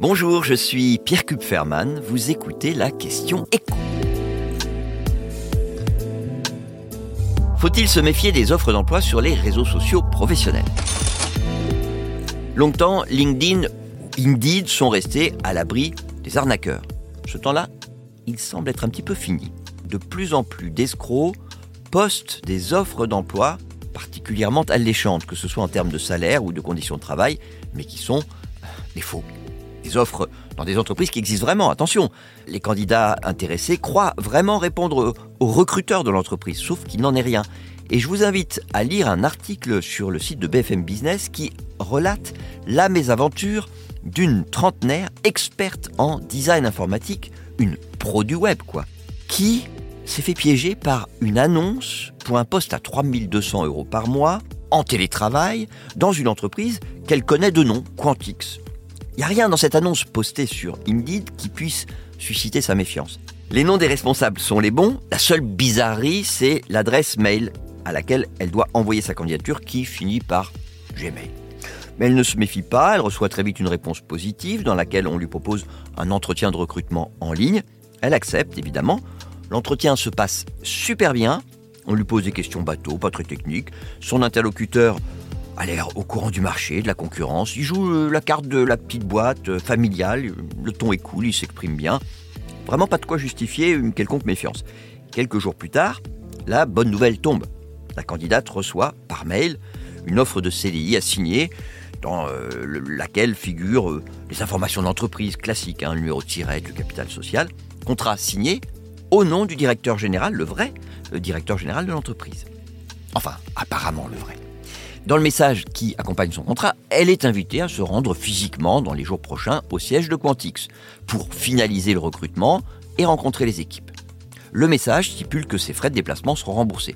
Bonjour, je suis Pierre Kupferman. Vous écoutez la question écho. Faut-il se méfier des offres d'emploi sur les réseaux sociaux professionnels? Longtemps, LinkedIn ou Indeed sont restés à l'abri des arnaqueurs. Ce temps-là, il semble être un petit peu fini. De plus en plus d'escrocs postent des offres d'emploi particulièrement alléchantes, que ce soit en termes de salaire ou de conditions de travail, mais qui sont des faux des offres dans des entreprises qui existent vraiment. Attention, les candidats intéressés croient vraiment répondre aux recruteurs de l'entreprise, sauf qu'il n'en est rien. Et je vous invite à lire un article sur le site de BFM Business qui relate la mésaventure d'une trentenaire experte en design informatique, une pro du web quoi, qui s'est fait piéger par une annonce pour un poste à 3200 euros par mois en télétravail dans une entreprise qu'elle connaît de nom, Quantix. N'y a rien dans cette annonce postée sur Indeed qui puisse susciter sa méfiance. Les noms des responsables sont les bons, la seule bizarrerie, c'est l'adresse mail à laquelle elle doit envoyer sa candidature qui finit par Gmail. Mais elle ne se méfie pas, elle reçoit très vite une réponse positive dans laquelle on lui propose un entretien de recrutement en ligne. Elle accepte, évidemment. L'entretien se passe super bien. On lui pose des questions bateau, pas très techniques. Son interlocuteur a l'air au courant du marché, de la concurrence. Il joue euh, la carte de la petite boîte euh, familiale. Le ton est cool, il s'exprime bien. Vraiment pas de quoi justifier une quelconque méfiance. Quelques jours plus tard, la bonne nouvelle tombe. La candidate reçoit par mail une offre de CDI à signer dans euh, laquelle figurent les informations d'entreprise classiques, un hein, numéro de du capital social. Contrat signé au nom du directeur général, le vrai directeur général de l'entreprise. Enfin, apparemment le vrai. Dans le message qui accompagne son contrat, elle est invitée à se rendre physiquement dans les jours prochains au siège de Quantix pour finaliser le recrutement et rencontrer les équipes. Le message stipule que ses frais de déplacement seront remboursés.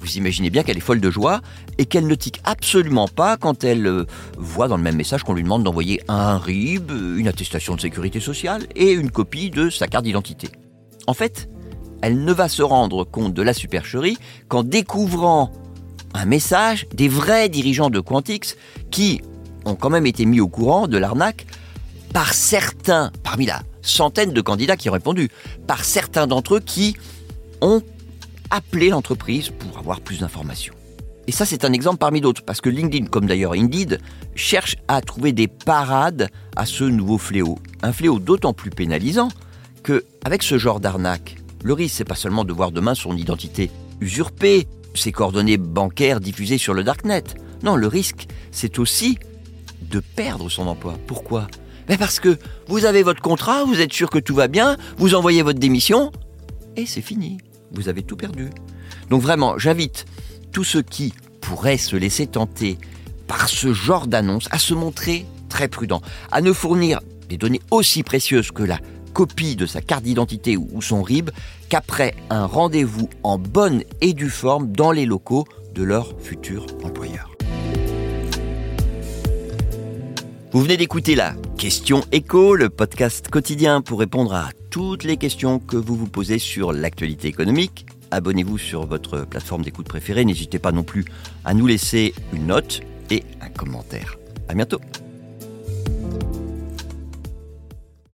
Vous imaginez bien qu'elle est folle de joie et qu'elle ne tique absolument pas quand elle euh, voit dans le même message qu'on lui demande d'envoyer un RIB, une attestation de sécurité sociale et une copie de sa carte d'identité. En fait, elle ne va se rendre compte de la supercherie qu'en découvrant un message des vrais dirigeants de Quantix qui ont quand même été mis au courant de l'arnaque par certains, parmi la centaine de candidats qui ont répondu, par certains d'entre eux qui ont appelé l'entreprise pour avoir plus d'informations. Et ça, c'est un exemple parmi d'autres, parce que LinkedIn, comme d'ailleurs Indeed, cherche à trouver des parades à ce nouveau fléau. Un fléau d'autant plus pénalisant que, avec ce genre d'arnaque, le risque, c'est pas seulement de voir demain son identité usurpée, ses coordonnées bancaires diffusées sur le darknet. Non, le risque, c'est aussi de perdre son emploi. Pourquoi? Ben Parce que vous avez votre contrat, vous êtes sûr que tout va bien, vous envoyez votre démission, et c'est fini. Vous avez tout perdu. Donc vraiment, j'invite tous ceux qui pourraient se laisser tenter par ce genre d'annonce à se montrer très prudents, à ne fournir des données aussi précieuses que la copie de sa carte d'identité ou son RIB qu'après un rendez-vous en bonne et due forme dans les locaux de leur futur employeur. Vous venez d'écouter la Question Écho, le podcast quotidien pour répondre à toutes les questions que vous vous posez sur l'actualité économique. Abonnez-vous sur votre plateforme d'écoute préférée. N'hésitez pas non plus à nous laisser une note et un commentaire. À bientôt.